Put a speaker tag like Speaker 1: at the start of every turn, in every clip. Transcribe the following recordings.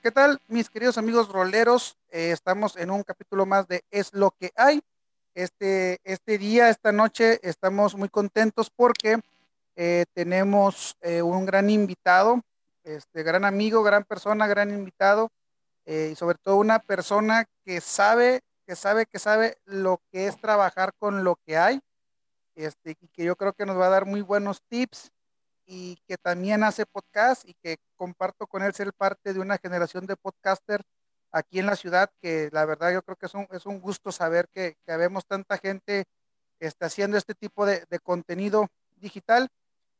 Speaker 1: ¿qué tal, mis queridos amigos roleros? Eh, estamos en un capítulo más de Es lo que hay. Este, este día, esta noche, estamos muy contentos porque eh, tenemos eh, un gran invitado, este gran amigo, gran persona, gran invitado, y sobre todo una persona que sabe, que sabe, que sabe lo que es trabajar con lo que hay, este, y que yo creo que nos va a dar muy buenos tips y que también hace podcast y que comparto con él ser parte de una generación de podcaster aquí en la ciudad, que la verdad yo creo que es un, es un gusto saber que, que vemos tanta gente está haciendo este tipo de, de, contenido digital.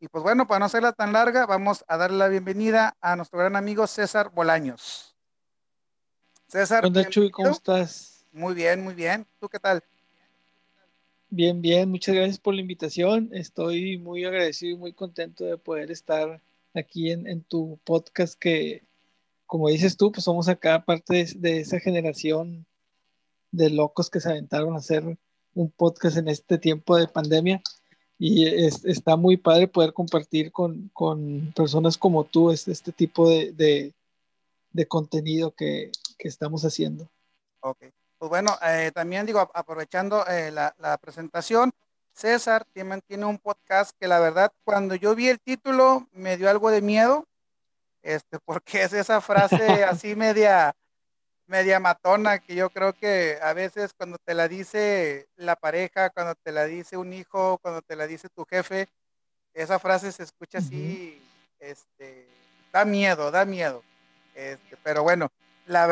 Speaker 1: Y pues bueno, para no hacerla tan larga, vamos a darle la bienvenida a nuestro gran amigo César Bolaños.
Speaker 2: César. Chuy, ¿cómo estás?
Speaker 1: Muy bien, muy bien. ¿Tú qué tal?
Speaker 2: Bien, bien, muchas gracias por la invitación. Estoy muy agradecido y muy contento de poder estar aquí en, tu podcast que, como dices tú, pues somos acá parte de, esa generación de locos que se aventaron a hacer un podcast en este tiempo de pandemia y está muy padre poder compartir con, personas como tú este, este tipo de, contenido que, que, estamos haciendo.
Speaker 1: Ok. Pues bueno, eh, también digo, aprovechando eh, la, la, presentación, César tiene, tiene, un podcast que la verdad, cuando yo vi el título, me dio algo de miedo, este, porque es esa frase así media, media matona, que yo creo que a veces cuando te la dice la pareja, cuando te la dice un hijo, cuando te la dice tu jefe, esa frase se escucha así, este, da miedo, da miedo. Este, pero bueno,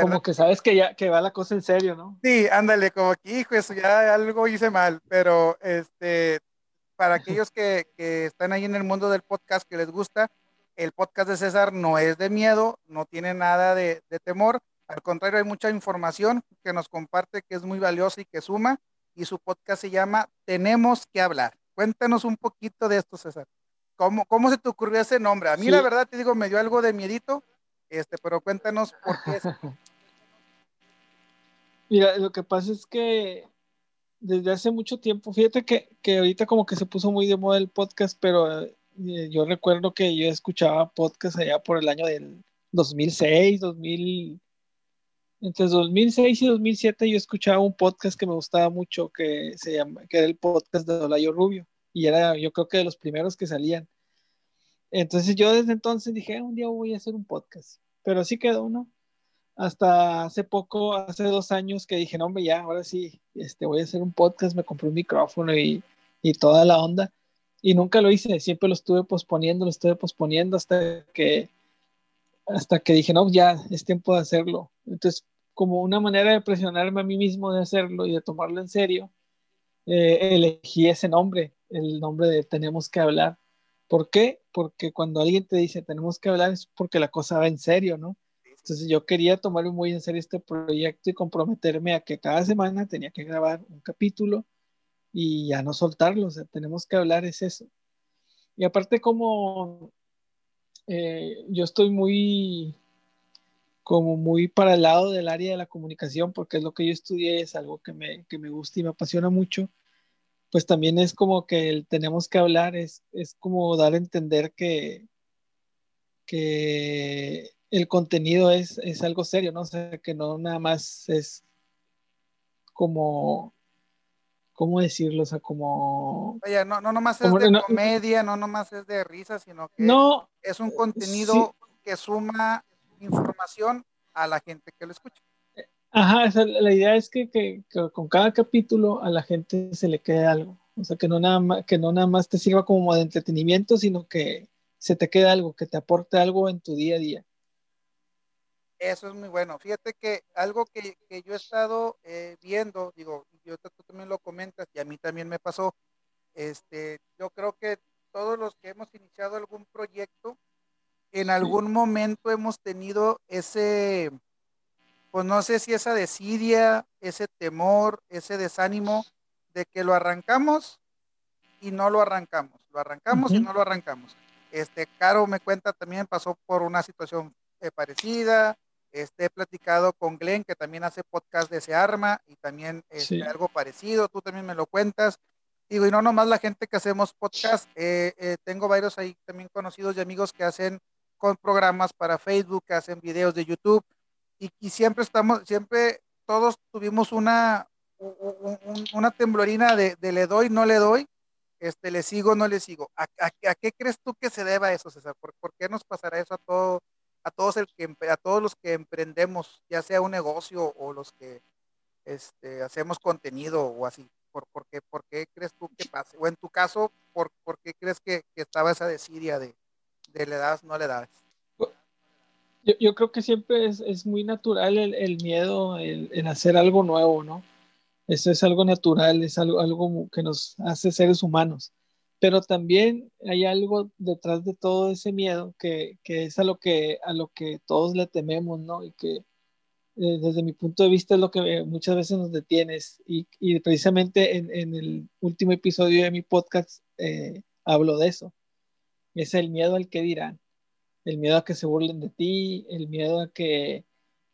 Speaker 2: como que sabes que ya que va la cosa en serio, ¿no?
Speaker 1: Sí, ándale, como que, hijo, eso ya algo hice mal, pero este, para aquellos que, que, están ahí en el mundo del podcast que les gusta, el podcast de César no es de miedo, no tiene nada de, de temor, al contrario, hay mucha información que nos comparte que es muy valiosa y que suma, y su podcast se llama Tenemos que hablar. Cuéntanos un poquito de esto, César. ¿Cómo, cómo se te ocurrió ese nombre? A mí, sí. la verdad, te digo, me dio algo de miedito, este, pero cuéntanos por qué.
Speaker 2: Mira, lo que pasa es que desde hace mucho tiempo, fíjate que, que ahorita como que se puso muy de moda el podcast, pero eh, yo recuerdo que yo escuchaba podcast allá por el año del 2006, 2000, entre 2006 y 2007 yo escuchaba un podcast que me gustaba mucho que se llama, que era el podcast de Olayo Rubio y era yo creo que de los primeros que salían. Entonces yo desde entonces dije, ah, un día voy a hacer un podcast, pero así quedó, ¿no? Hasta hace poco, hace dos años que dije, no, hombre, ya, ahora sí, este, voy a hacer un podcast, me compré un micrófono y, y toda la onda. Y nunca lo hice, siempre lo estuve posponiendo, lo estuve posponiendo hasta que, hasta que dije, no, ya es tiempo de hacerlo. Entonces, como una manera de presionarme a mí mismo de hacerlo y de tomarlo en serio, eh, elegí ese nombre, el nombre de Tenemos que hablar ¿Por qué? Porque cuando alguien te dice tenemos que hablar es porque la cosa va en serio, ¿no? Entonces yo quería tomar muy en serio este proyecto y comprometerme a que cada semana tenía que grabar un capítulo y ya no soltarlo, o sea, tenemos que hablar es eso. Y aparte como eh, yo estoy muy como muy para el lado del área de la comunicación porque es lo que yo estudié, es algo que me, que me gusta y me apasiona mucho pues también es como que el tenemos que hablar, es, es como dar a entender que, que el contenido es, es algo serio, ¿no? O sea, que no nada más es como, ¿cómo decirlo? O sea, como...
Speaker 1: Oye, no, no nomás es de no, comedia, no nomás es de risa, sino que
Speaker 2: no,
Speaker 1: es un contenido sí. que suma información a la gente que lo escucha.
Speaker 2: Ajá, o sea, la idea es que, que, que, con cada capítulo a la gente se le quede algo. O sea, que no, nada más, que no nada más te sirva como de entretenimiento, sino que se te quede algo, que te aporte algo en tu día a día.
Speaker 1: Eso es muy bueno. Fíjate que algo que, que yo he estado eh, viendo, digo, yo tú también lo comentas y a mí también me pasó, este, yo creo que todos los que hemos iniciado algún proyecto, en algún sí. momento hemos tenido ese, pues no sé si esa desidia, ese temor, ese desánimo de que lo arrancamos y no lo arrancamos, lo arrancamos uh -huh. y no lo arrancamos. Este, Caro me cuenta también pasó por una situación eh, parecida, este, he platicado con Glenn, que también hace podcast de ese arma, y también este, sí. algo parecido, tú también me lo cuentas. Digo, y no nomás la gente que hacemos podcast, eh, eh, tengo varios ahí también conocidos y amigos que hacen con programas para Facebook, que hacen videos de YouTube, y, siempre estamos, siempre todos tuvimos una, una temblorina de, le doy, no le doy, este, le sigo, no le sigo. ¿A, qué crees tú que se deba eso, César? ¿Por, qué nos pasará eso a, todo, a, todos el que, a todos los que emprendemos, ya sea un negocio o los que este, hacemos contenido o así? ¿Por, por, qué, ¿Por qué crees tú que pase? O en tu caso, ¿por, por qué crees que, estaba esa desidia de, de le das, no le das?
Speaker 2: Yo, creo que siempre es, muy natural el, el miedo en hacer algo nuevo, ¿no? Eso es algo natural, es algo, que nos hace seres humanos. Pero también hay algo detrás de todo ese miedo que, es a lo que, a lo que todos le tememos, ¿no? Y que eh, desde mi punto de vista es lo que muchas veces nos detienes. Y, precisamente en, en, el último episodio de mi podcast eh, hablo de eso. Es el miedo al que dirán el miedo a que se burlen de ti, el miedo a que,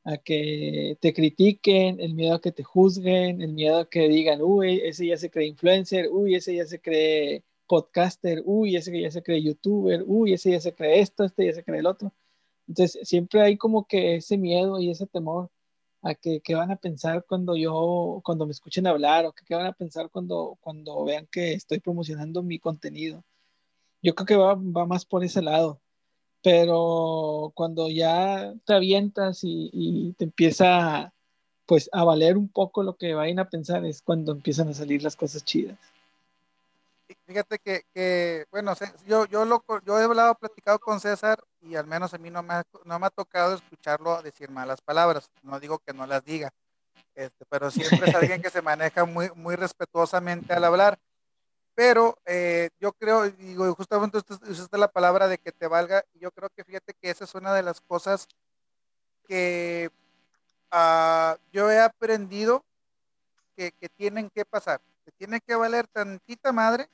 Speaker 2: a que te critiquen, el miedo a que te juzguen, el miedo a que digan, uy, ese ya se cree influencer, uy, ese ya se cree podcaster, uy, ese ya se cree youtuber, uy, ese ya se cree esto, este ya se cree el otro. Entonces, siempre hay como que ese miedo y ese temor a que, qué van a pensar cuando yo, cuando me escuchen hablar o que qué van a pensar cuando, cuando vean que estoy promocionando mi contenido. Yo creo que va, va más por ese lado pero cuando ya te avientas y, te empieza pues a valer un poco lo que vayan a pensar es cuando empiezan a salir las cosas chidas.
Speaker 1: Fíjate que, bueno, yo, yo, lo, yo he hablado, platicado con César y al menos a mí no me, ha, no me ha tocado escucharlo decir malas palabras. No digo que no las diga, este, pero siempre es alguien que se maneja muy, muy respetuosamente al hablar. Pero eh, yo creo, digo, justamente usted usaste la palabra de que te valga, y yo creo que fíjate que esa es una de las cosas que uh, yo he aprendido que, que, tienen que pasar, que tiene que valer tantita madre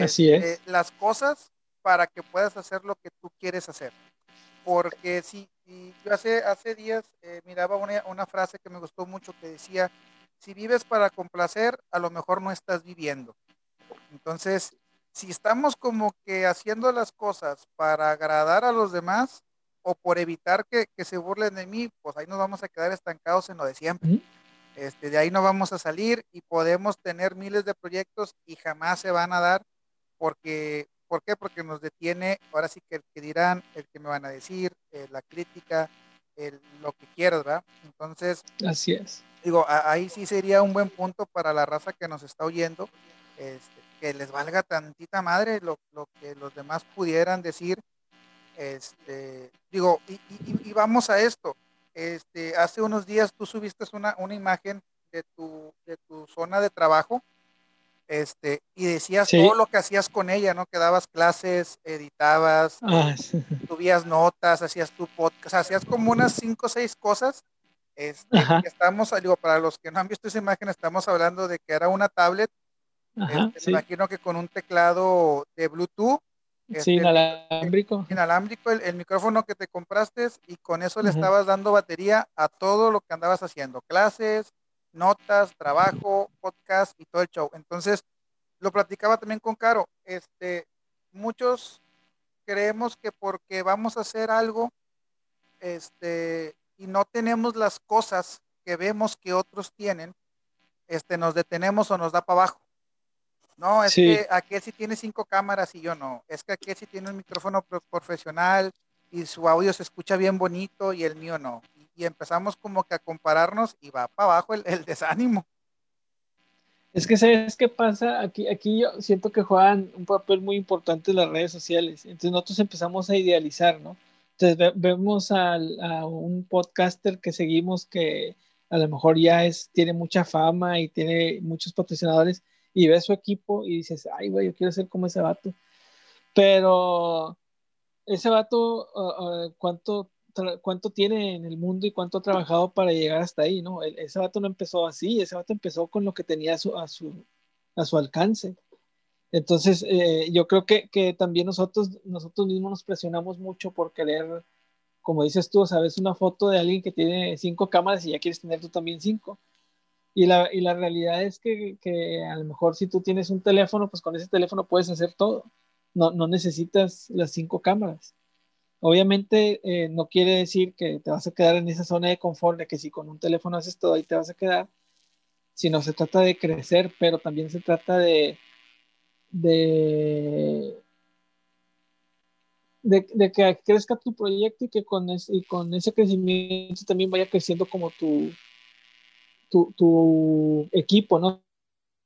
Speaker 2: Así es.
Speaker 1: Este, las cosas para que puedas hacer lo que tú quieres hacer. Porque si, yo hace, hace días eh, miraba una, una frase que me gustó mucho que decía, si vives para complacer, a lo mejor no estás viviendo. Entonces, si estamos como que haciendo las cosas para agradar a los demás o por evitar que, se burlen de mí, pues ahí nos vamos a quedar estancados en lo de siempre. Este, de ahí no vamos a salir y podemos tener miles de proyectos y jamás se van a dar porque, ¿por qué? Porque nos detiene, ahora sí que el que dirán, el que me van a decir, eh, la crítica, el, lo que quieras, ¿verdad? Entonces,
Speaker 2: así es.
Speaker 1: Digo, ahí sí sería un buen punto para la raza que nos está oyendo, este, que les valga tantita madre lo, lo que los demás pudieran decir. Este, digo, y, y, vamos a esto. Este, hace unos días tú subiste una, una imagen de tu, de tu zona de trabajo este, y decías todo lo que hacías con ella, ¿no? Que dabas clases, editabas, ah, subías notas, hacías tu podcast, hacías como unas cinco o seis cosas. Este, estamos, digo, para los que no han visto esa imagen, estamos hablando de que era una tablet este, me imagino que con un teclado de Bluetooth.
Speaker 2: sí, este, inalámbrico.
Speaker 1: Inalámbrico, el, micrófono que te compraste y con eso le estabas dando batería a todo lo que andabas haciendo, clases, notas, trabajo, podcast y todo el show. Entonces, lo platicaba también con Caro, este, muchos creemos que porque vamos a hacer algo, este, y no tenemos las cosas que vemos que otros tienen, este, nos detenemos o nos da para abajo. No, es que aquel sí tiene cinco cámaras y yo no. Es que aquel sí tiene un micrófono profesional y su audio se escucha bien bonito y el mío no. Y, empezamos como que a compararnos y va para abajo el, desánimo.
Speaker 2: Es que sabes qué pasa, aquí, aquí yo siento que juegan un papel muy importante las redes sociales. Entonces nosotros empezamos a idealizar, ¿no? Entonces vemos a un podcaster que seguimos que a lo mejor ya es, tiene mucha fama y tiene muchos patrocinadores y ves su equipo y dices, ay, güey, yo quiero ser como ese vato. Pero ese vato, uh, uh, ¿cuánto, ¿cuánto tiene en el mundo y cuánto ha trabajado para llegar hasta ahí? ¿no? ese vato no empezó así, ese vato empezó con lo que tenía a su, a su, a su alcance. Entonces, eh, yo creo que, que, también nosotros, nosotros mismos nos presionamos mucho por querer, como dices tú, sabes, una foto de alguien que tiene cinco cámaras y ya quieres tener tú también cinco. Y la, y la realidad es que, que, a lo mejor si tú tienes un teléfono, pues con ese teléfono puedes hacer todo. No, no necesitas las cinco cámaras. Obviamente eh, no quiere decir que te vas a quedar en esa zona de confort de que si con un teléfono haces todo ahí te vas a quedar, sino se trata de crecer, pero también se trata de, de, de, que crezca tu proyecto y que con, y con ese crecimiento también vaya creciendo como tu, tu, tu equipo, ¿no?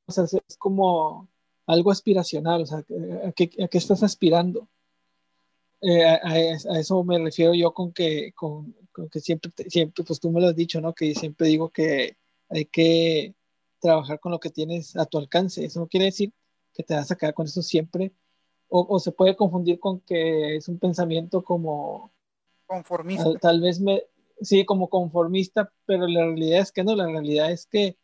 Speaker 2: O sea, es como algo aspiracional, o sea, ¿a qué, a qué estás aspirando? Eh, a, eso me refiero yo con que, con, que siempre, siempre, pues tú me lo has dicho, ¿no? Que siempre digo que hay que trabajar con lo que tienes a tu alcance. Eso no quiere decir que te vas a quedar con eso siempre. O, se puede confundir con que es un pensamiento como...
Speaker 1: Conformista.
Speaker 2: Tal, tal vez me... Sí, como conformista, pero la realidad es que no, la realidad es que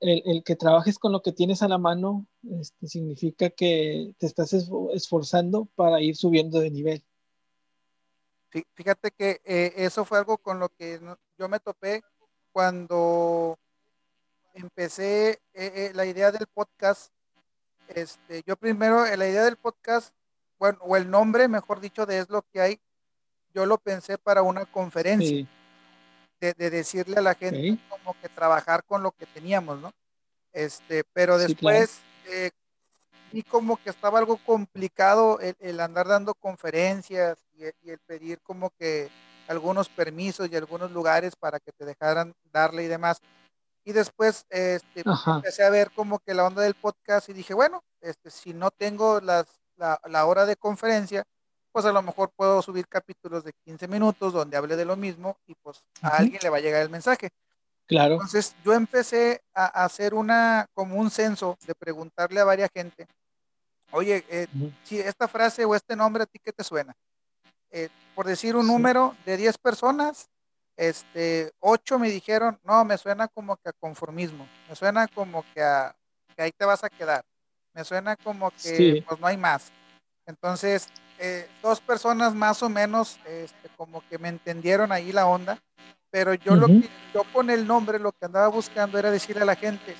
Speaker 2: el, que trabajes con lo que tienes a la mano este, significa que te estás esforzando para ir subiendo de nivel.
Speaker 1: Fíjate que eh, eso fue algo con lo que yo me topé cuando empecé eh, eh, la idea del podcast. Este, yo primero, la idea del podcast, bueno, o el nombre, mejor dicho, de es lo que hay, yo lo pensé para una conferencia de, decirle a la gente como que trabajar con lo que teníamos, ¿no? Este, pero después eh, vi como que estaba algo complicado el, andar dando conferencias y, el pedir como que algunos permisos y algunos lugares para que te dejaran darle y demás. Y después este, empecé a ver como que la onda del podcast y dije, bueno, este, si no tengo las, la, la hora de conferencia, pues a lo mejor puedo subir capítulos de 15 minutos donde hable de lo mismo y pues a alguien le va a llegar el mensaje.
Speaker 2: Claro.
Speaker 1: Entonces yo empecé a hacer una, como un censo de preguntarle a varias gente, oye, eh, si esta frase o este nombre a ti qué te suena. Eh, por decir un número de 10 personas, este, 8 me dijeron, no, me suena como que a conformismo, me suena como que, a, que ahí te vas a quedar, me suena como que pues no hay más. Entonces, eh, dos personas más o menos este, como que me entendieron ahí la onda, pero yo lo que, yo con el nombre lo que andaba buscando era decirle a la gente,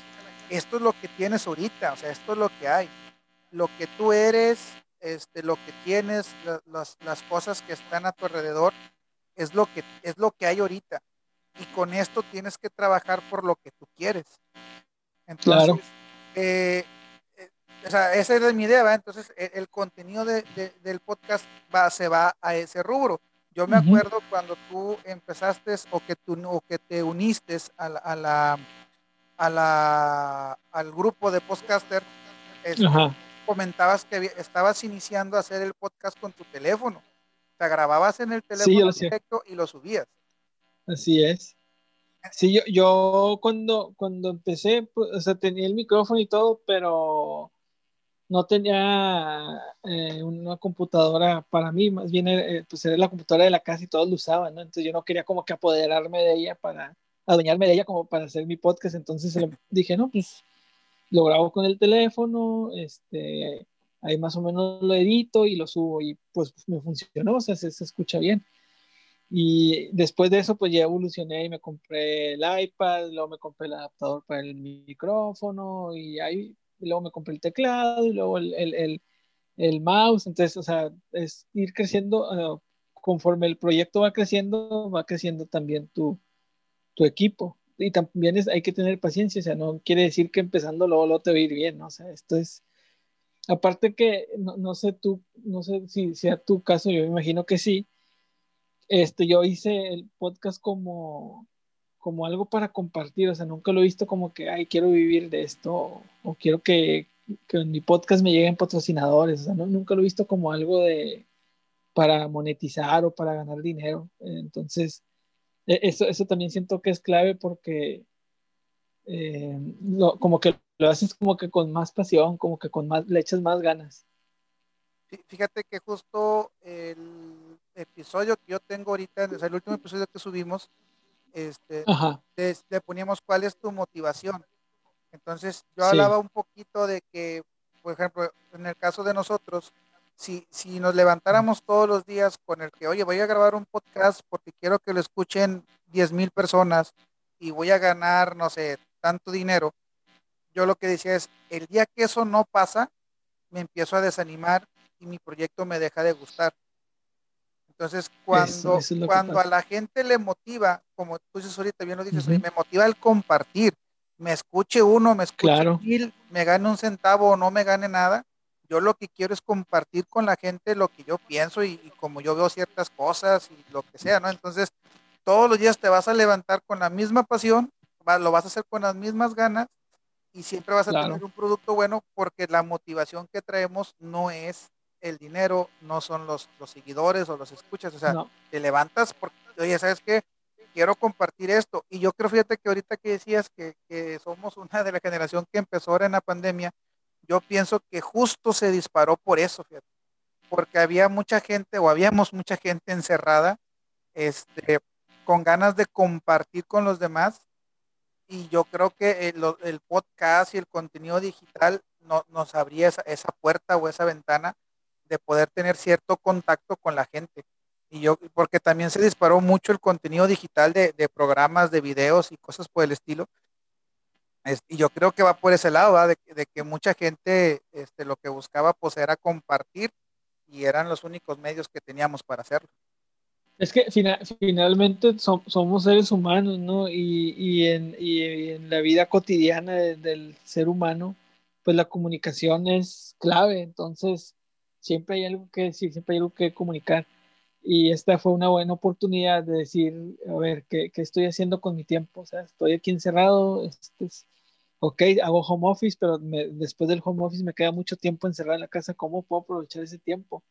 Speaker 1: esto es lo que tienes ahorita, o sea, esto es lo que hay, lo que tú eres, este, lo que tienes, las, las cosas que están a tu alrededor, es lo que es lo que hay ahorita. Y con esto tienes que trabajar por lo que tú quieres. Entonces, claro. eh, o sea, esa es mi idea, Entonces, e, el, contenido de, del podcast va, se va a ese rubro. Yo me acuerdo cuando tú empezaste o que, tú, o que te uniste a la, a la, a la al grupo de podcaster, este, comentabas que estabas iniciando a hacer el podcast con tu teléfono. O grababas en el teléfono directo y lo subías.
Speaker 2: Así es. Sí, yo, yo cuando, cuando empecé, pues, o sea, tenía el micrófono y todo, pero no tenía eh, una computadora para mí, más bien eh, pues era la computadora de la casa y todos lo usaban, ¿no? Entonces yo no quería como que apoderarme de ella para, adueñarme de ella como para hacer mi podcast, entonces dije, no, pues lo grabo con el teléfono, este, ahí más o menos lo edito y lo subo y pues me funcionó, o sea, se, se escucha bien. Y después de eso, pues ya evolucioné y me compré el iPad, luego me compré el adaptador para el micrófono y ahí y luego me compré el teclado y luego el, el, el, mouse. Entonces, o sea, es ir creciendo, uh, conforme el proyecto va creciendo, va creciendo también tu, tu equipo. Y también es, hay que tener paciencia, o sea, no quiere decir que empezando luego, lo te va a ir bien, ¿no? O sea, esto es, aparte que, no, no sé tú, no sé si sea tu caso, yo me imagino que sí, este, yo hice el podcast como, como algo para compartir, o sea, nunca lo he visto como que, ay, quiero vivir de esto, o, quiero que, que, en mi podcast me lleguen patrocinadores, o sea, nunca lo he visto como algo de, para monetizar o para ganar dinero. Entonces, e, eso, eso también siento que es clave porque eh, como que lo haces como que con más pasión, como que con más, le echas más ganas.
Speaker 1: Fíjate que justo el episodio que yo tengo ahorita, o el último episodio que subimos, este, le, poníamos cuál es tu motivación. Entonces, yo hablaba un poquito de que, por ejemplo, en el caso de nosotros, si, si nos levantáramos todos los días con el que, oye, voy a grabar un podcast porque quiero que lo escuchen 10 mil personas y voy a ganar, no sé, tanto dinero, yo lo que decía es, el día que eso no pasa, me empiezo a desanimar y mi proyecto me deja de gustar. Entonces, cuando, cuando a la gente le motiva, como tú dices ahorita, bien lo dices, me motiva el compartir, me escuche uno, me escuche mil, me gane un centavo o no me gane nada, yo lo que quiero es compartir con la gente lo que yo pienso y, como yo veo ciertas cosas y lo que sea, ¿no? Entonces, todos los días te vas a levantar con la misma pasión, lo vas a hacer con las mismas ganas y siempre vas a tener un producto bueno porque la motivación que traemos no es el dinero, no son los, los seguidores o los escuchas, o sea, te levantas porque, oye, ¿sabes qué? Quiero compartir esto. Y yo creo, fíjate que ahorita que decías que, que somos una de la generación que empezó ahora en la pandemia, yo pienso que justo se disparó por eso, fíjate, porque había mucha gente o habíamos mucha gente encerrada, este, con ganas de compartir con los demás. Y yo creo que el, el podcast y el contenido digital no, nos abría esa, esa puerta o esa ventana de poder tener cierto contacto con la gente. Y yo, porque también se disparó mucho el contenido digital de, de programas, de videos y cosas por el estilo. y yo creo que va por ese lado, de, de, que mucha gente este, lo que buscaba pues era compartir y eran los únicos medios que teníamos para hacerlo.
Speaker 2: Es que finalmente somos seres humanos, ¿no? Y, y, en, y, en, la vida cotidiana del ser humano, pues la comunicación es clave. Entonces, siempre hay algo que decir, siempre hay algo que comunicar. Y esta fue una buena oportunidad de decir, a ver, ¿qué, qué estoy haciendo con mi tiempo? O sea, estoy aquí encerrado, este es, ok, hago home office, pero después del home office me queda mucho tiempo encerrado en la casa, ¿cómo puedo aprovechar ese tiempo?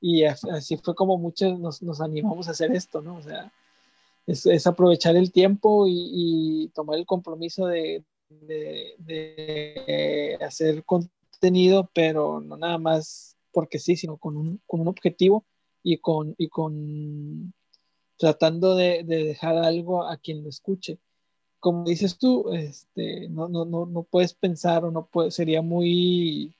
Speaker 2: Y así fue como muchos nos, nos animamos a hacer esto, ¿no? O sea, es, aprovechar el tiempo y, y, tomar el compromiso de, de, de hacer contenido, pero no nada más porque sí, sino con un, con un objetivo y con, y con tratando de, de, dejar algo a quien lo escuche. Como dices tú, este, no, no, no, no puedes pensar o no puede, sería muy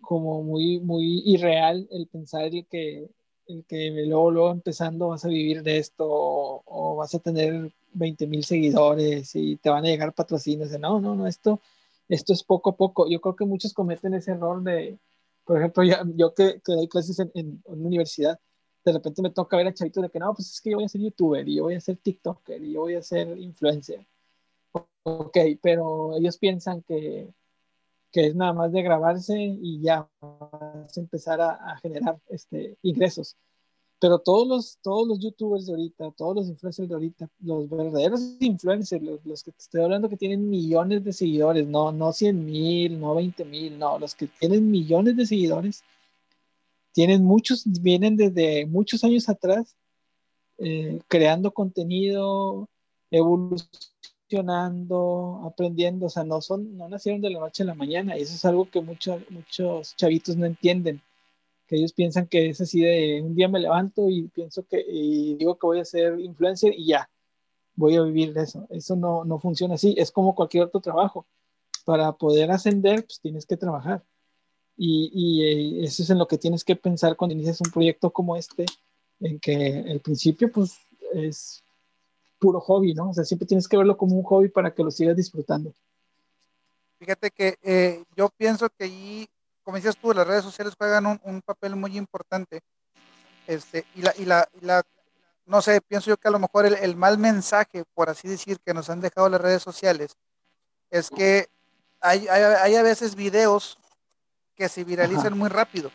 Speaker 2: como muy, muy irreal el pensar el que, el que luego, luego empezando vas a vivir de esto o, o vas a tener 20 mil seguidores y te van a llegar patrocinios. No, no, no, esto, esto es poco a poco. Yo creo que muchos cometen ese error de, por ejemplo, ya, yo que, que, doy clases en, en, una universidad, de repente me toca ver a chavitos de que no, pues es que yo voy a ser youtuber y yo voy a ser tiktoker y yo voy a ser influencer. Ok, pero ellos piensan que, que es nada más de grabarse y ya vas a empezar a, a generar este, ingresos pero todos los, todos los youtubers de ahorita, todos los influencers de ahorita, los verdaderos influencers, los, que te estoy hablando que tienen millones de seguidores, no, no 100 mil, no 20 mil, no, los que tienen millones de seguidores, tienen muchos, vienen desde muchos años atrás, eh, creando contenido, evolucionando, aprendiendo, o sea, no son, no nacieron de la noche a la mañana, y eso es algo que muchos muchos chavitos no entienden que ellos piensan que es así de un día me levanto y pienso que y digo que voy a ser influencer y ya, voy a vivir de eso. Eso no, no funciona así, es como cualquier otro trabajo. Para poder ascender, pues tienes que trabajar. Y, y eh, eso es en lo que tienes que pensar cuando inicias un proyecto como este, en que el principio pues es puro hobby, ¿no? O sea, siempre tienes que verlo como un hobby para que lo sigas disfrutando.
Speaker 1: Fíjate que eh, yo pienso que ahí como decías tú, las redes sociales juegan un, un papel muy importante. Este, y la, y la, y la, no sé, pienso yo que a lo mejor el, el, mal mensaje, por así decir, que nos han dejado las redes sociales, es que hay, hay, hay a veces videos que se viralizan Ajá. muy rápido.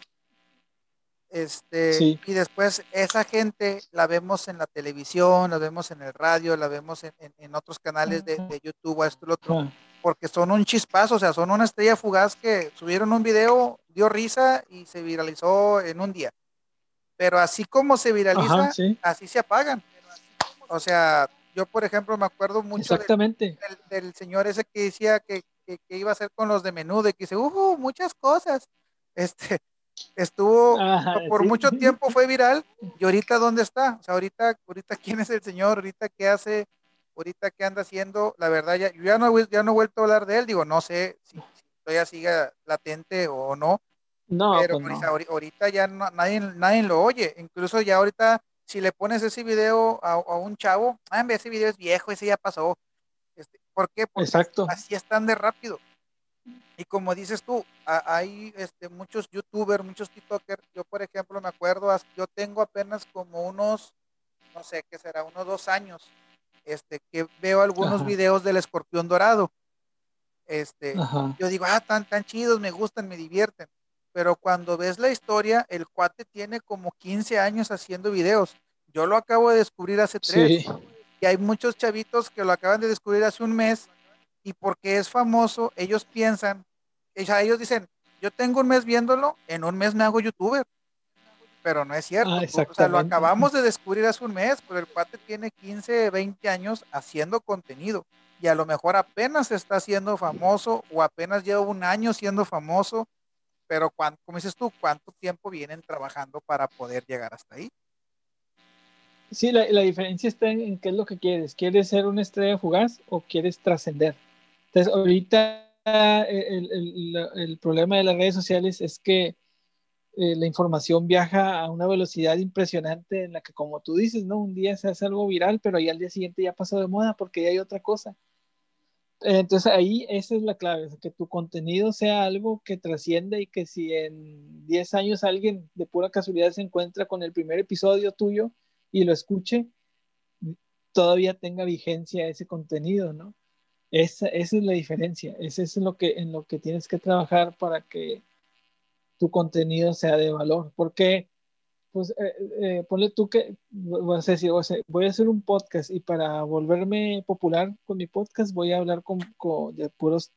Speaker 1: Este, sí. y después esa gente la vemos en la televisión, la vemos en el radio, la vemos en, en, en otros canales de, de YouTube, esto y lo otro. Ajá porque son un chispazo, o sea, son una estrella fugaz que subieron un video, dio risa y se viralizó en un día. Pero así como se viraliza, Ajá, sí. así se apagan. O sea, yo por ejemplo me acuerdo mucho
Speaker 2: Exactamente.
Speaker 1: Del, del, del, señor ese que decía que, que, que, iba a hacer con los de menudo y que dice, uh, muchas cosas. Este, estuvo Ajá, por sí. mucho tiempo fue viral y ahorita dónde está? O sea, ahorita, ahorita quién es el señor, ahorita qué hace, ahorita qué anda haciendo, la verdad ya, yo ya no, ya no he vuelto a hablar de él, digo, no sé si, si todavía sigue latente o no,
Speaker 2: no,
Speaker 1: pero
Speaker 2: pues
Speaker 1: no. ahorita ya no, nadie, nadie lo oye, incluso ya ahorita si le pones ese video a, a un chavo, ah, ese video es viejo, ese ya pasó, este, ¿por qué? Porque
Speaker 2: Exacto.
Speaker 1: así están de rápido. Y como dices tú, hay este, muchos youtubers, muchos tiktokers. Yo, por ejemplo, me acuerdo, yo tengo apenas como unos, no sé, qué será, unos dos años, este, que veo algunos videos del escorpión dorado. Este, yo digo, ah, tan, tan chidos, me gustan, me divierten. Pero cuando ves la historia, el cuate tiene como 15 años haciendo videos. Yo lo acabo de descubrir hace tres. Y hay muchos chavitos que lo acaban de descubrir hace un mes y porque es famoso, ellos piensan, ellos dicen, yo tengo un mes viéndolo, en un mes me hago youtuber. Pero no es cierto. Ah, o sea, lo acabamos de descubrir hace un mes, pero el cuate tiene 15, 20 años haciendo contenido y a lo mejor apenas está siendo famoso o apenas lleva un año siendo famoso, pero como dices tú, ¿cuánto tiempo vienen trabajando para poder llegar hasta ahí?
Speaker 2: Sí, la, la diferencia está en, en, qué es lo que quieres. ¿Quieres ser una estrella fugaz o quieres trascender? Entonces, ahorita el, el, el, problema de las redes sociales es que eh, la información viaja a una velocidad impresionante en la que, como tú dices, ¿no? Un día se hace algo viral, pero ya al día siguiente ya pasó de moda porque ya hay otra cosa. Entonces ahí esa es la clave, que tu contenido sea algo que trascienda y que si en 10 años alguien de pura casualidad se encuentra con el primer episodio tuyo y lo escuche, todavía tenga vigencia ese contenido, ¿no? Esa, es la diferencia, ese es lo que, en lo que tienes que trabajar para que tu contenido sea de valor, porque pues eh, eh, ponle tú que voy a, decir, voy a hacer un podcast y para volverme popular con mi podcast voy a hablar con, de puros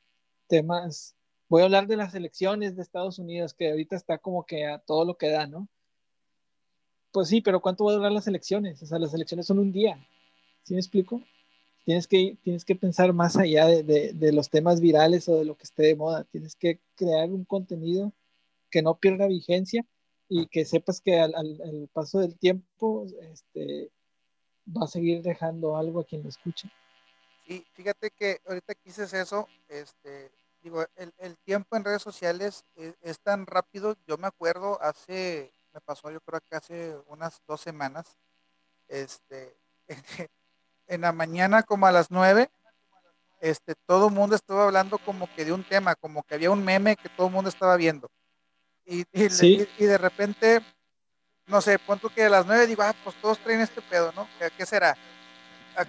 Speaker 2: temas, voy a hablar de las elecciones de Estados Unidos, que ahorita está como que a todo lo que da, ¿no? Pues sí, pero ¿cuánto va a durar las elecciones? O sea, las elecciones son un día, ¿sí me explico? tienes que, tienes que pensar más allá de, de, los temas virales o de lo que esté de moda. Tienes que crear un contenido que no pierda vigencia y que sepas que al, al, paso del tiempo este, va a seguir dejando algo a quien lo escuche.
Speaker 1: Sí, fíjate que ahorita que dices eso, este, digo, el, el tiempo en redes sociales es, es, tan rápido. Yo me acuerdo hace, me pasó yo creo que hace unas dos semanas, este, en la mañana como a las nueve, este, todo el mundo estaba hablando como que de un tema, como que había un meme que todo el mundo estaba viendo. Y, y, de repente, no sé, punto que a las nueve digo, ah, pues todos traen este pedo, ¿no? ¿Qué, será?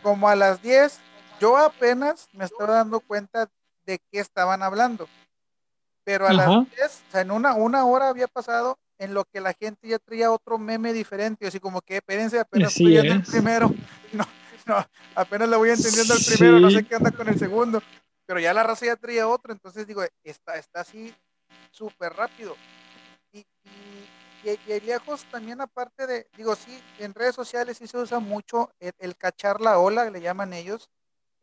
Speaker 1: como a las diez, yo apenas me estaba dando cuenta de qué estaban hablando. Pero a las diez, o sea, en una, una hora había pasado en lo que la gente ya traía otro meme diferente, así como que espérense, apenas estoy el primero. No, no, apenas le voy entendiendo el primero, no sé qué anda con el segundo, pero ya la raza ya traía otro, entonces digo, está, está así súper rápido. Y, y, y, lejos también aparte de, digo, sí, en redes sociales sí se usa mucho el, cachar la ola, le llaman ellos.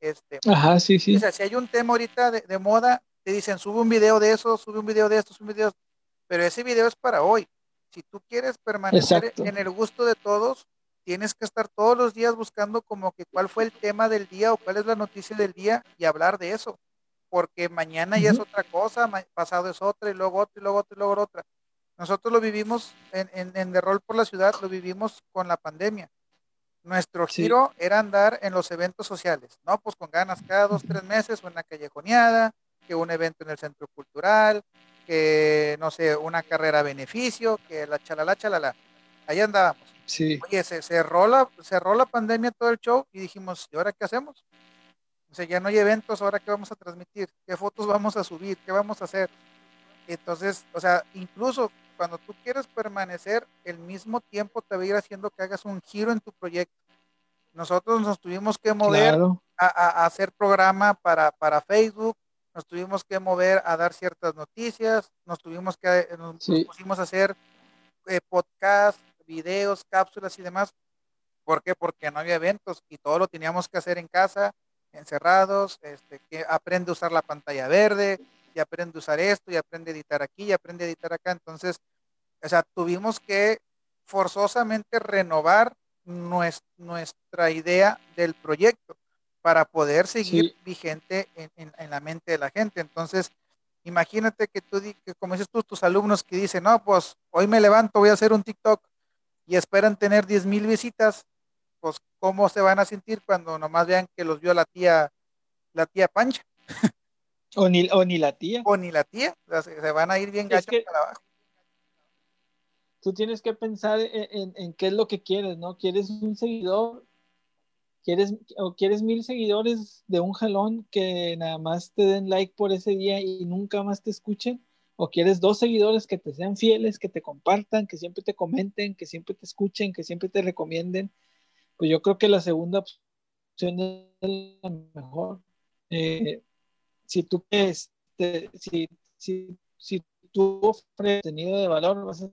Speaker 1: Este,
Speaker 2: Ajá, sí, sí.
Speaker 1: O sea, si hay un tema ahorita de, de moda, te dicen, sube un video de eso, sube un video de esto, sube un video, pero ese video es para hoy. Si tú quieres permanecer en el gusto de todos, tienes que estar todos los días buscando como que cuál fue el tema del día o cuál es la noticia del día y hablar de eso, porque mañana ya es otra cosa, pasado es otra y luego otra y luego otra y luego otra. Nosotros lo vivimos en, en, en de rol por la ciudad, lo vivimos con la pandemia. Nuestro giro era andar en los eventos sociales, ¿no? Pues con ganas cada dos, tres meses, una callejoneada, que un evento en el centro cultural, que, no sé, una carrera a beneficio, que la chalala, chalala. Ahí andábamos
Speaker 2: Sí.
Speaker 1: Oye, se cerró, la, cerró la pandemia todo el show y dijimos, ¿y ahora qué hacemos? O sea, ya no hay eventos, ¿ahora qué vamos a transmitir? ¿Qué fotos vamos a subir? ¿Qué vamos a hacer? Entonces, o sea, incluso cuando tú quieres permanecer, el mismo tiempo te va a ir haciendo que hagas un giro en tu proyecto. Nosotros nos tuvimos que mover a, a, hacer programa para, para Facebook, nos tuvimos que mover a dar ciertas noticias, nos tuvimos que, nos, pusimos a hacer eh, podcast, videos, cápsulas y demás. ¿Por qué? Porque no había eventos y todo lo teníamos que hacer en casa, encerrados, este, que aprende a usar la pantalla verde, y aprende a usar esto, y aprende a editar aquí, y aprende a editar acá. Entonces, o sea, tuvimos que forzosamente renovar nuestra idea del proyecto para poder seguir vigente en, en, en, la mente de la gente. Entonces, imagínate que tú, que como dices tú, tus alumnos que dicen, no, pues hoy me levanto, voy a hacer un TikTok y esperan tener 10 mil visitas, pues cómo se van a sentir cuando nomás vean que los vio la tía, la tía Pancha.
Speaker 2: O ni, o ni la tía.
Speaker 1: O ni la tía. se, van a ir bien gachos para abajo.
Speaker 2: Tú tienes que pensar en, en, qué es lo que quieres, ¿no? ¿Quieres un seguidor? ¿Quieres, o quieres mil seguidores de un jalón que nada más te den like por ese día y nunca más te escuchen? ¿O quieres dos seguidores que te sean fieles, que te compartan, que siempre te comenten, que siempre te escuchen, que siempre te recomienden? Pues yo creo que la segunda opción es la mejor. Eh, si tú este, si, si, si contenido de valor, vas a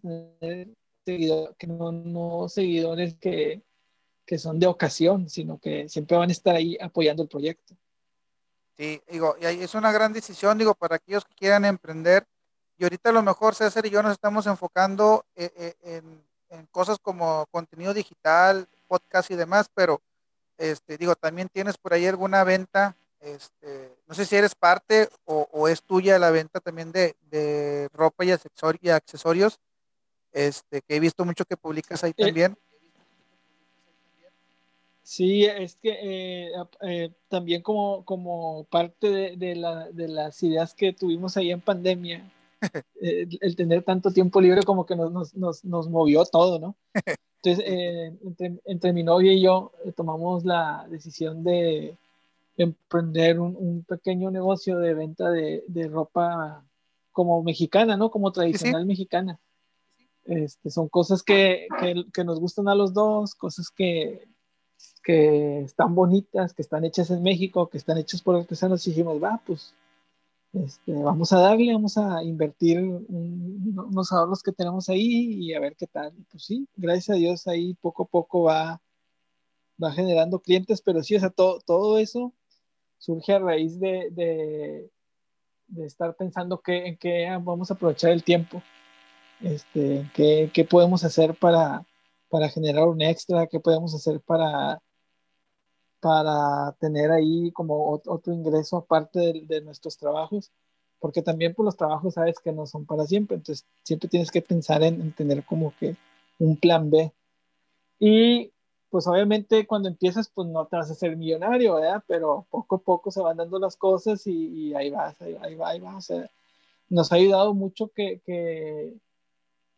Speaker 2: tener seguidores, que no, seguidores que, que son de ocasión, sino que siempre van a estar ahí apoyando el proyecto.
Speaker 1: Sí, digo, y es una gran decisión, digo, para aquellos que quieran emprender. Y ahorita a lo mejor César y yo nos estamos enfocando eh, eh, en, en, cosas como contenido digital, podcast y demás, pero este, digo, también tienes por ahí alguna venta este, no sé si eres parte o, es tuya la venta también de, ropa y, accesorios, este, que he visto mucho que publicas ahí eh, también.
Speaker 2: Sí, es que eh, eh, también como, como parte de, las ideas que tuvimos ahí en pandemia, el, tener tanto tiempo libre como que nos, nos movió todo, ¿no? Entonces, entre, entre, mi novia y yo tomamos la decisión de, emprender un, pequeño negocio de venta de, ropa como mexicana, ¿no? Como tradicional mexicana. Este, son cosas que, nos gustan a los dos, cosas que, que están bonitas, que están hechas en México, que están hechas por artesanos, y dijimos, va, pues este, vamos a darle, vamos a invertir unos ahorros que tenemos ahí y a ver qué tal. pues sí, gracias a Dios ahí poco a poco va, va generando clientes, pero sí, o sea, todo, todo eso surge a raíz de, de, estar pensando que, en qué vamos a aprovechar el tiempo, este, qué, qué podemos hacer para, para generar un extra, qué podemos hacer para, para tener ahí como otro ingreso aparte de, nuestros trabajos, porque también por pues, los trabajos sabes que no son para siempre, entonces siempre tienes que pensar en, en tener como que un plan B. Y pues obviamente cuando empiezas, pues no te vas a ser millonario, ¿verdad? Pero poco a poco se van dando las cosas y, ahí vas, ahí, ahí va, ahí va. O sea, nos ha ayudado mucho que, que,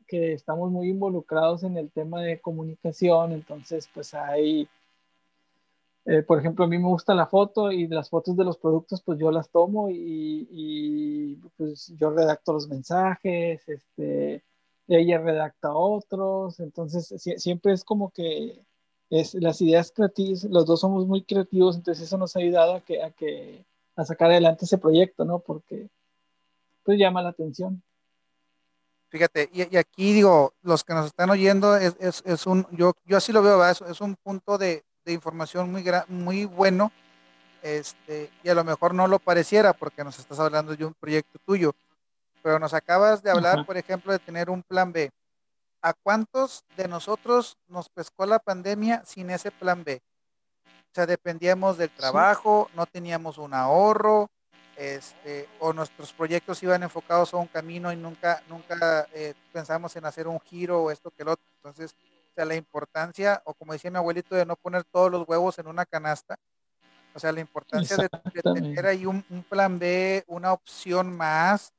Speaker 2: que, estamos muy involucrados en el tema de comunicación, entonces pues hay, eh, por ejemplo, a mí me gusta la foto y las fotos de los productos, pues yo las tomo y, y pues yo redacto los mensajes, este, ella redacta otros, entonces siempre es como que es las ideas creativas, los dos somos muy creativos, entonces eso nos ha ayudado a que, a que, a sacar adelante ese proyecto, ¿no? Porque pues llama la atención.
Speaker 1: Fíjate, y, aquí digo, los que nos están oyendo, es, es, es un, yo, yo así lo veo, es, es, un punto de, de información muy, muy bueno, este, y a lo mejor no lo pareciera porque nos estás hablando de un proyecto tuyo, pero nos acabas de hablar, por ejemplo, de tener un plan B. ¿a cuántos de nosotros nos pescó la pandemia sin ese plan B? O sea, dependíamos del trabajo, no teníamos un ahorro, este, o nuestros proyectos iban enfocados a un camino y nunca, nunca eh, pensamos en hacer un giro o esto que el otro. Entonces, o sea, la importancia, o como decía mi abuelito, de no poner todos los huevos en una canasta, o sea, la importancia de, tener ahí un, plan B, una opción más,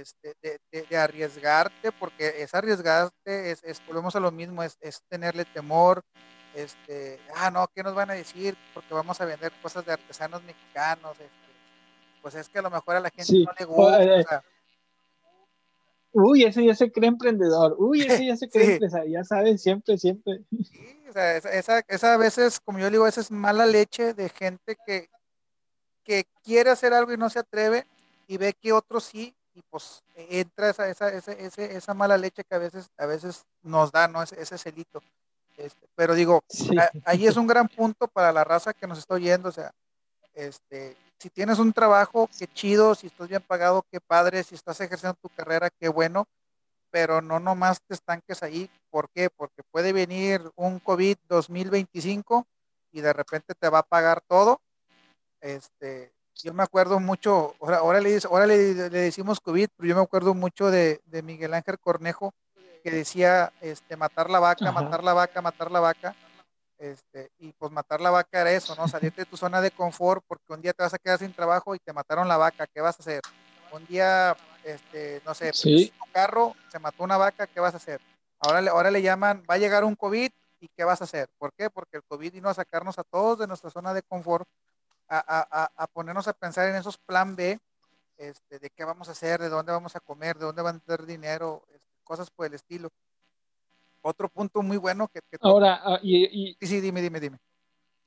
Speaker 1: este, de, arriesgarte, porque es arriesgarte, es, es, volvemos a lo mismo, es, es, tenerle temor, este, ah, no, ¿qué nos van a decir? Porque vamos a vender cosas de artesanos mexicanos, este, pues es que a lo mejor a la gente no le gusta.
Speaker 2: uy, ese ya se cree emprendedor, uy, ese ya se cree empresario, ya sabes, siempre, siempre.
Speaker 1: Sí, o sea, esa, esa, esa a veces, como yo digo, esa es mala leche de gente que, que quiere hacer algo y no se atreve y ve que otros sí y pues entra esa, esa, esa, mala leche que a veces, a veces nos da, ¿no? Ese, ese celito. Este, pero digo, ahí es un gran punto para la raza que nos está oyendo, o sea, este, si tienes un trabajo, qué chido, si estás bien pagado, qué padre, si estás ejerciendo tu carrera, qué bueno, pero no nomás te estanques ahí, ¿por qué? Porque puede venir un COVID 2025 y de repente te va a pagar todo, este, yo me acuerdo mucho, ahora, ahora, le, ahora le, le, decimos COVID, pero yo me acuerdo mucho de, de, Miguel Ángel Cornejo, que decía este, matar la vaca, matar la vaca, matar la vaca. Este, y pues matar la vaca era eso, ¿no? Salirte de tu zona de confort porque un día te vas a quedar sin trabajo y te mataron la vaca, ¿qué vas a hacer? Un día, este, no sé,
Speaker 2: sí.
Speaker 1: tu carro, se mató una vaca, ¿qué vas a hacer? Ahora, ahora le llaman, va a llegar un COVID y ¿qué vas a hacer? ¿Por qué? Porque el COVID vino a sacarnos a todos de nuestra zona de confort, a, a, a, ponernos a pensar en esos plan B, este, de qué vamos a hacer, de dónde vamos a comer, de dónde van a tener dinero, este, cosas por el estilo. Otro punto muy bueno que... que
Speaker 2: Ahora, uh, y, y,
Speaker 1: sí, sí, dime, dime, dime.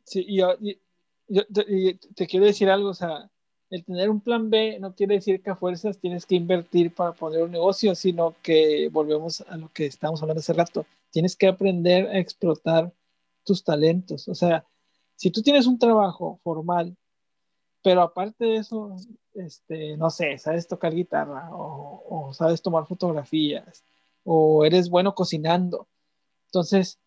Speaker 2: Sí, y, y yo te, te, quiero decir algo, o sea, el tener un plan B no quiere decir que a fuerzas tienes que invertir para poner un negocio, sino que volvemos a lo que estábamos hablando hace rato, tienes que aprender a explotar tus talentos. O sea, si tú tienes un trabajo formal, pero aparte de eso, este, no sé, sabes tocar guitarra o, o sabes tomar fotografías o eres bueno cocinando. Entonces,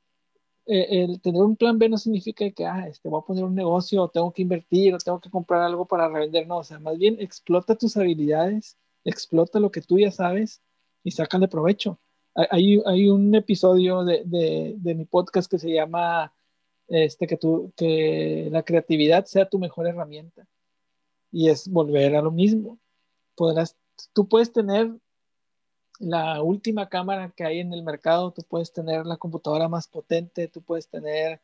Speaker 2: eh, el tener un plan B no significa que, ah, este, voy a poner un negocio, o tengo que invertir, o tengo que comprar algo para revender. No, o sea, más bien explota tus habilidades, explota lo que tú ya sabes y sacan de provecho. Hay, hay un episodio de, de, mi podcast que se llama este, que, tú, que la creatividad sea tu mejor herramienta. Y es volver a lo mismo. Podrás, tú puedes tener la última cámara que hay en el mercado, tú puedes tener la computadora más potente, tú puedes tener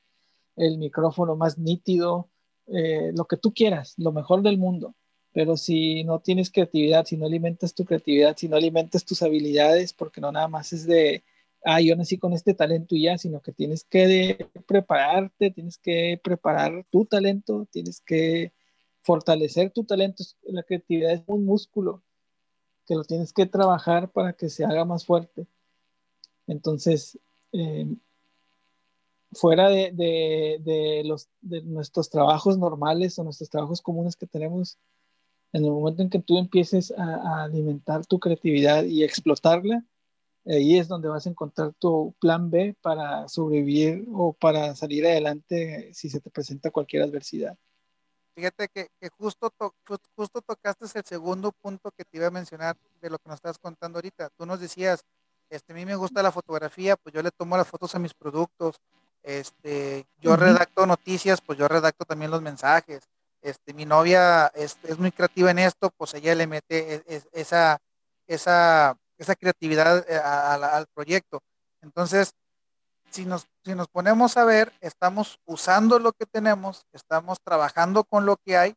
Speaker 2: el micrófono más nítido, eh, lo que tú quieras, lo mejor del mundo. Pero si no tienes creatividad, si no alimentas tu creatividad, si no alimentas tus habilidades, porque no nada más es de, ah, yo nací con este talento y ya, sino que tienes que prepararte, tienes que preparar tu talento, tienes que fortalecer tu talento. La creatividad es un músculo que lo tienes que trabajar para que se haga más fuerte. Entonces, eh, fuera de, de, de, los, de nuestros trabajos normales o nuestros trabajos comunes que tenemos, en el momento en que tú empieces a, a alimentar tu creatividad y explotarla, ahí es donde vas a encontrar tu plan B para sobrevivir o para salir adelante si se te presenta cualquier adversidad.
Speaker 1: Fíjate que, que justo, to, justo tocaste el segundo punto que te iba a mencionar de lo que nos estás contando ahorita. Tú nos decías, este, a mí me gusta la fotografía, pues yo le tomo las fotos a mis productos. Este, yo uh -huh. redacto noticias, pues yo redacto también los mensajes. Este, mi novia es, es muy creativa en esto, pues ella le mete es, es, esa, esa, esa creatividad eh, a, a, al proyecto. Entonces, si nos, si nos ponemos a ver, estamos usando lo que tenemos, estamos trabajando con lo que hay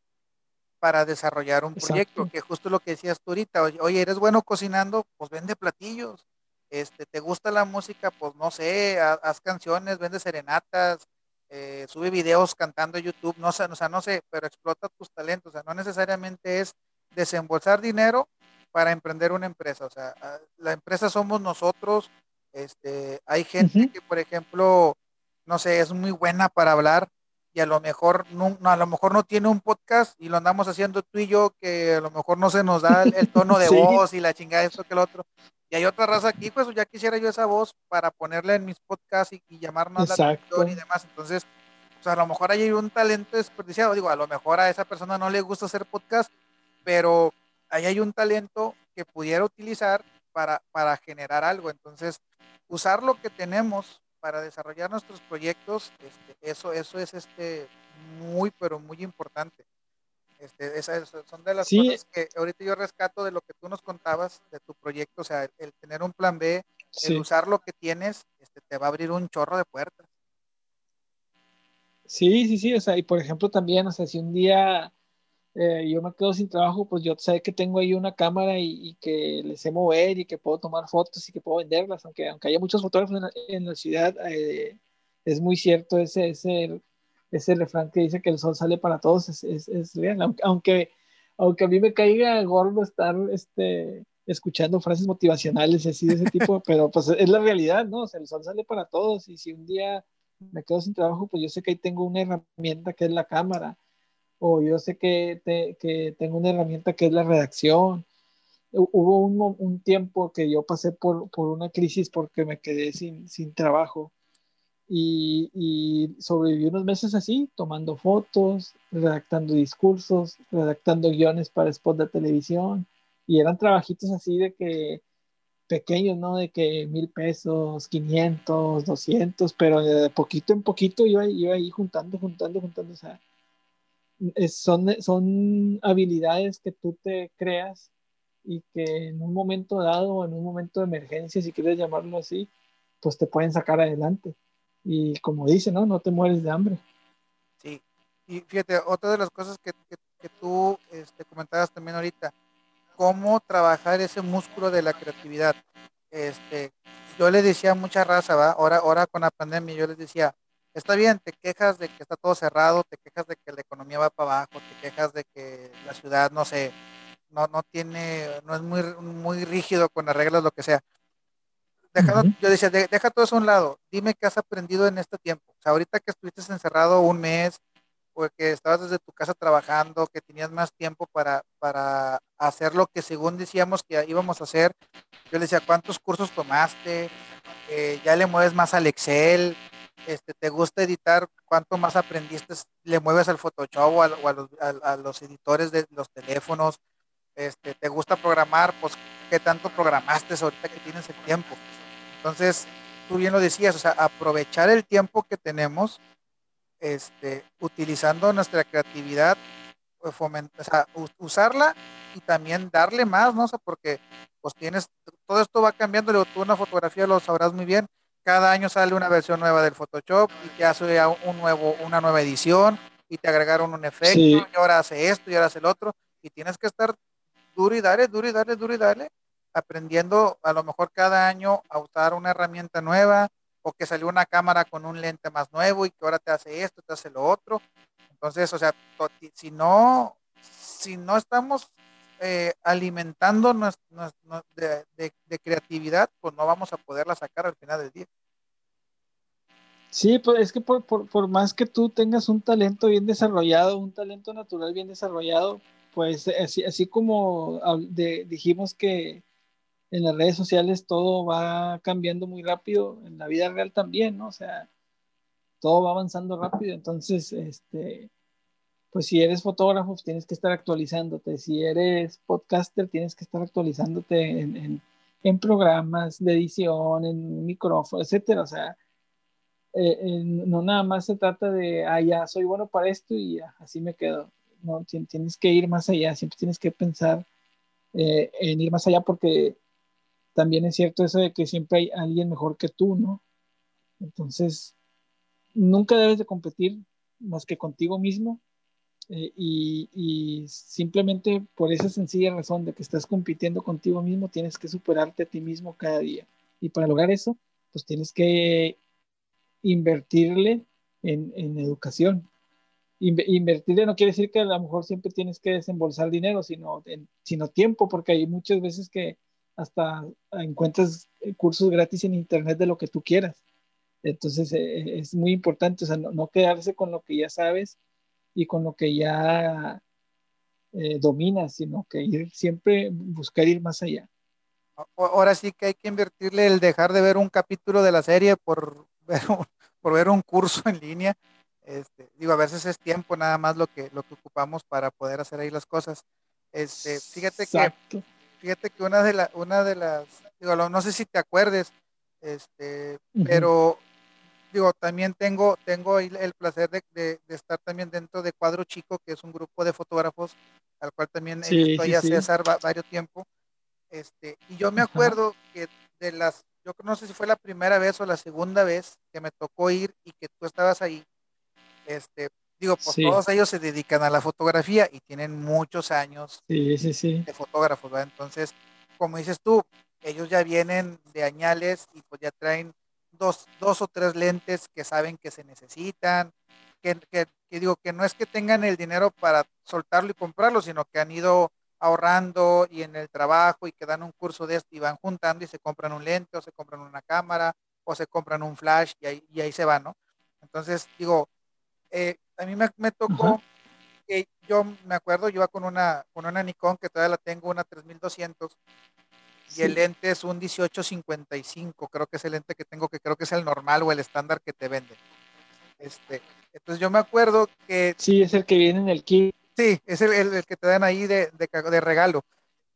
Speaker 1: para desarrollar un Exacto. proyecto, que justo lo que decías tú ahorita, oye, eres bueno cocinando, pues vende platillos, este, te gusta la música, pues no sé, haz, haz canciones, vende serenatas, eh, sube videos cantando YouTube, no sé, o sea, no sé, pero explota tus talentos, o sea, no necesariamente es desembolsar dinero para emprender una empresa, o sea, la empresa somos nosotros, este, hay gente uh -huh. que, por ejemplo, no sé, es muy buena para hablar y a lo mejor no, a lo mejor no tiene un podcast y lo andamos haciendo tú y yo que a lo mejor no se nos da el, el tono de sí. voz y la chingada esto que el otro. Y hay otra raza aquí, pues ya quisiera yo esa voz para ponerla en mis podcasts y, y llamar más Exacto. la atención y demás. Entonces, pues a lo mejor hay un talento desperdiciado. Digo, a lo mejor a esa persona no le gusta hacer podcast, pero ahí hay un talento que pudiera utilizar para, para generar algo. Entonces, usar lo que tenemos para desarrollar nuestros proyectos, este, eso, eso es este, muy, pero muy importante. Este, esas son de las sí. cosas que ahorita yo rescato de lo que tú nos contabas de tu proyecto, o sea, el, el tener un plan B, sí. el usar lo que tienes, este, te va a abrir un chorro de puertas.
Speaker 2: Sí, sí, sí, o sea, y por ejemplo también, o sea, si un día eh, yo me quedo sin trabajo, pues yo sé que tengo ahí una cámara y, y, que les sé mover y que puedo tomar fotos y que puedo venderlas, aunque, aunque haya muchos fotógrafos en la, en la ciudad, eh, es muy cierto ese, ese, ese refrán que dice que el sol sale para todos, es, es, es real, aunque, aunque a mí me caiga gordo estar este, escuchando frases motivacionales y así de ese tipo, pero pues es la realidad, ¿no? O sea, el sol sale para todos y si un día me quedo sin trabajo, pues yo sé que ahí tengo una herramienta que es la cámara o yo sé que, te, que tengo una herramienta que es la redacción. Hubo un, un tiempo que yo pasé por, por, una crisis porque me quedé sin, sin trabajo y, y, sobreviví unos meses así, tomando fotos, redactando discursos, redactando guiones para spots de televisión y eran trabajitos así de que pequeños, ¿no? De que mil pesos, 500, 200, pero de poquito en poquito iba, iba ahí juntando, juntando, juntando, o sea, son, son habilidades que tú te creas y que en un momento dado, en un momento de emergencia, si quieres llamarlo así, pues te pueden sacar adelante. Y como dice, ¿no? No te mueres de hambre.
Speaker 1: Sí, y fíjate, otra de las cosas que, que, tú este, comentabas también ahorita, cómo trabajar ese músculo de la creatividad. Este, yo le decía a mucha raza, ¿va? Ahora, ahora con la pandemia, yo les decía, está bien, te quejas de que está todo cerrado, te quejas de que la economía va para abajo, te quejas de que la ciudad, no sé, no, no tiene, no es muy, muy rígido con las reglas, lo que sea. Yo decía, deja todo eso a un lado, dime qué has aprendido en este tiempo. O sea, ahorita que estuviste encerrado un mes, o que estabas desde tu casa trabajando, que tenías más tiempo para, para hacer lo que según decíamos que íbamos a hacer. Yo le decía, ¿cuántos cursos tomaste? Eh, ¿Ya le mueves más al Excel? Este, ¿Te gusta editar? ¿Cuánto más aprendiste? ¿Le mueves al Photoshop o, a, los, editores de los teléfonos? este, te gusta programar, pues qué tanto programaste ahorita que tienes el tiempo. Entonces, tú bien lo decías, o sea, aprovechar el tiempo que tenemos, este, utilizando nuestra creatividad, pues, o sea, usarla y también darle más, ¿no? O sea, porque pues tienes, todo esto va cambiando, tú una fotografía lo sabrás muy bien, cada año sale una versión nueva del Photoshop y te hace un nuevo, una nueva edición y te agregaron un efecto y ahora hace esto y ahora hace el otro y tienes que estar duro y dale, duro y dale, duro y dale, aprendiendo a lo mejor cada año a usar una herramienta nueva o que salió una cámara con un lente más nuevo y que ahora te hace esto, te hace lo otro. Entonces, o sea, si no, si no estamos eh, alimentando de, de, creatividad, pues no vamos a poderla sacar al final del día.
Speaker 2: Sí, pues es que por, por, por, más que tú tengas un talento bien desarrollado, un talento natural bien desarrollado, pues así, así como dijimos que en las redes sociales todo va cambiando muy rápido, en la vida real también, ¿no? O sea, todo va avanzando rápido, entonces, este, pues si eres fotógrafo, pues tienes que estar actualizándote, si eres podcaster, tienes que estar actualizándote en, en, programas de edición, en micrófono, etcétera, o sea, eh, no nada más se trata de, ah, ya soy bueno para esto y así me quedo no tienes que ir más allá, siempre tienes que pensar eh, en ir más allá porque también es cierto eso de que siempre hay alguien mejor que tú, ¿no? Entonces, nunca debes de competir más que contigo mismo eh, y, simplemente por esa sencilla razón de que estás compitiendo contigo mismo, tienes que superarte a ti mismo cada día. Y para lograr eso, pues tienes que invertirle en, en educación, invertir no quiere decir que a lo mejor siempre tienes que desembolsar dinero, sino, sino tiempo, porque hay muchas veces que hasta encuentras cursos gratis en internet de lo que tú quieras. Entonces eh, es muy importante, o sea, no, quedarse con lo que ya sabes y con lo que ya eh, dominas, sino que ir siempre buscar ir más allá.
Speaker 1: Ahora sí que hay que invertirle el dejar de ver un capítulo de la serie por por ver un curso en línea este, digo, a veces es tiempo nada más lo que, lo que ocupamos para poder hacer ahí las cosas. Este, fíjate que, fíjate que una de, la, una de las, digo, no sé si te acuerdes, este, pero digo, también tengo, tengo el placer de, estar también dentro de Cuadro Chico, que es un grupo de fotógrafos al cual también estoy a César varios tiempo. Este, y yo me acuerdo que de las, yo no sé si fue la primera vez o la segunda vez que me tocó ir y que tú estabas ahí, este, digo, pues todos ellos se dedican a la fotografía y tienen muchos años
Speaker 2: de
Speaker 1: fotógrafos, ¿verdad? Entonces, como dices tú, ellos ya vienen de añales y pues ya traen dos, dos o tres lentes que saben que se necesitan, que, que, digo que no es que tengan el dinero para soltarlo y comprarlo, sino que han ido ahorrando y en el trabajo y que dan un curso de esto y van juntando y se compran un lente o se compran una cámara o se compran un flash y ahí, y ahí se van, ¿no? Entonces, digo, eh, a mí me, tocó que yo me acuerdo, yo iba con una, con una Nikon que todavía la tengo, una 3200, y el lente es un 1855, creo que es el lente que tengo, que creo que es el normal o el estándar que te venden. Este, entonces yo me acuerdo que...
Speaker 2: Sí, es el que viene en el kit.
Speaker 1: Sí, es el, el, que te dan ahí de, de, de regalo.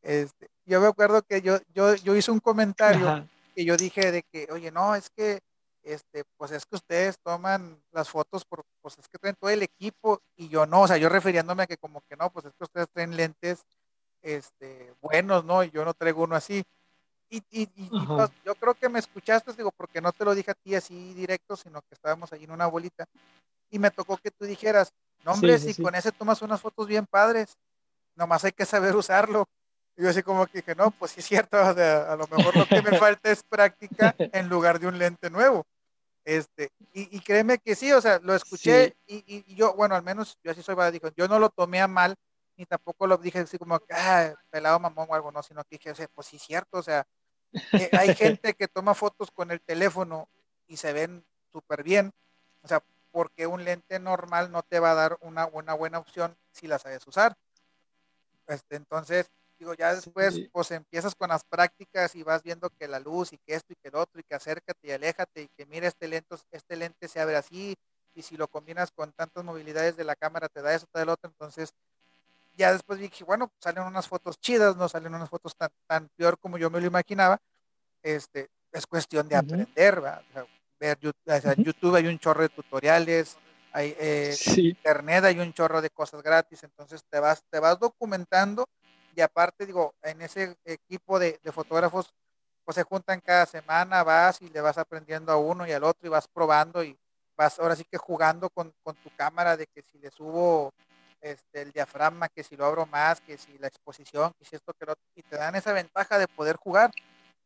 Speaker 1: Este, yo me acuerdo que yo, yo, yo hice un comentario que yo dije de que, oye, no, es que, este, pues es que ustedes toman las fotos por, pues es que traen todo el equipo y yo no, o sea, yo refiriéndome a que como que no, pues es que ustedes traen lentes, este, buenos, ¿no? Y yo no traigo uno así. Y, y, y, pues, yo creo que me escuchaste, digo, porque no te lo dije a ti así directo, sino que estábamos ahí en una bolita. Y me tocó que tú dijeras, no, hombre, si con ese tomas unas fotos bien padres, nomás hay que saber usarlo. Y yo así como que dije, no, pues sí es cierto, o sea, a lo mejor lo que me falta es práctica en lugar de un lente nuevo. Este, y, y créeme que sí, o sea, lo escuché y, y, yo, bueno, al menos yo así soy, dijo, yo no lo tomé a mal, ni tampoco lo dije así como, ah, pelado mamón o algo, no, sino que dije, o sea, pues sí es cierto, o sea, eh, hay gente que toma fotos con el teléfono y se ven súper bien, o sea, porque un lente normal no te va a dar una, una buena opción si la sabes usar. Este, entonces, digo, ya después, pues empiezas con las prácticas y vas viendo que la luz y que esto y que el otro y que acércate y aléjate y que mira este lente, este lente se abre así y si lo combinas con tantas movilidades de la cámara te da eso, te da el otro, entonces ya después dije, bueno, salen unas fotos chidas, no salen unas fotos tan, tan peor como yo me lo imaginaba, este, es cuestión de aprender, ¿verdad? ver YouTube, hay un chorro de tutoriales, hay eh, internet, hay un chorro de cosas gratis, entonces te vas, te vas documentando y aparte digo, en ese equipo de, de, fotógrafos, pues se juntan cada semana, vas y le vas aprendiendo a uno y al otro y vas probando y vas ahora sí que jugando con, con tu cámara de que si le subo este, el diafragma, que si lo abro más, que si la exposición, que si esto, que lo otro, y te dan esa ventaja de poder jugar.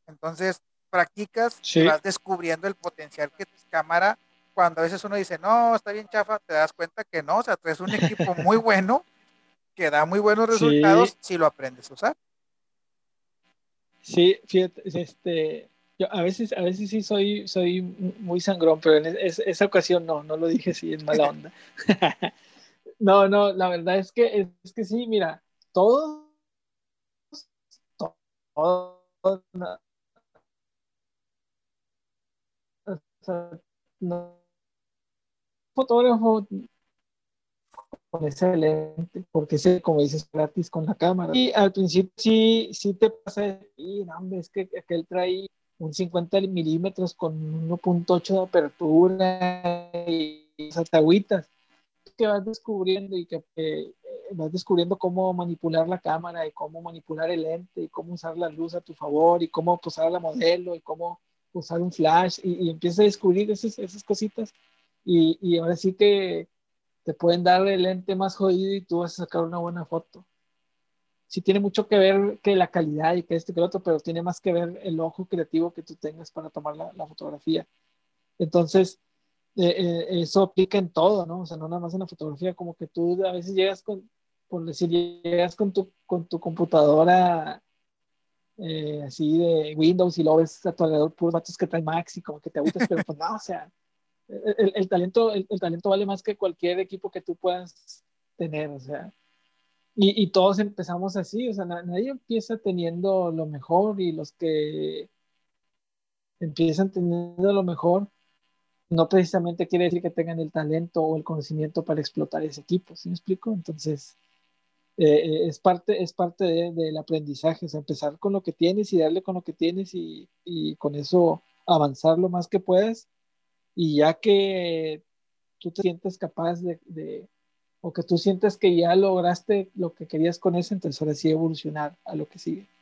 Speaker 1: Entonces, practicas y vas descubriendo el potencial que tu cámara, cuando a veces uno dice, no, está bien chafa, te das cuenta que no, o sea, traes un equipo muy bueno que da muy buenos resultados si lo aprendes a usar.
Speaker 2: Sí, fíjate, este, yo a veces, a veces sí soy, soy muy sangrón, pero en esa ocasión no, no lo dije así en mala onda. no, no, la verdad es que, es que sí, mira, todos, todos, no, fotógrafo con excelente, porque es, como dices, gratis con la cámara. Y al principio sí, sí te pasa, y no, hombre, es que aquel trae un 50 milímetros con 1.8 de apertura y agüitas que vas descubriendo y que eh, vas descubriendo cómo manipular la cámara y cómo manipular el lente y cómo usar la luz a tu favor y cómo usar la modelo y cómo usar un flash y, y empiezas a descubrir esas, esas cositas y, y, ahora sí que te pueden dar el lente más jodido y tú vas a sacar una buena foto. Sí tiene mucho que ver que la calidad y que este que el otro, pero tiene más que ver el ojo creativo que tú tengas para tomar la fotografía. Entonces, eh, eh, eso aplica en todo, ¿no? O sea, no nada más en la fotografía, como que tú a veces llegas con, por decir, llegas con tu, con tu computadora eh, así de Windows y luego ves a tu alrededor puros vatos que traen Max y como que te agüitas, pero pues no, o sea, el, el talento, el, talento vale más que cualquier equipo que tú puedas tener, o sea, y, y todos empezamos así, o sea, nadie empieza teniendo lo mejor y los que empiezan teniendo lo mejor no precisamente quiere decir que tengan el talento o el conocimiento para explotar ese equipo, ¿sí me explico? Entonces, eh, eh, es parte, es parte del aprendizaje, es empezar con lo que tienes y darle con lo que tienes y, y, con eso avanzar lo más que puedas y ya que tú te sientes capaz de, de, o que tú sientes que ya lograste lo que querías con eso, entonces ahora sí evolucionar a lo que sigue.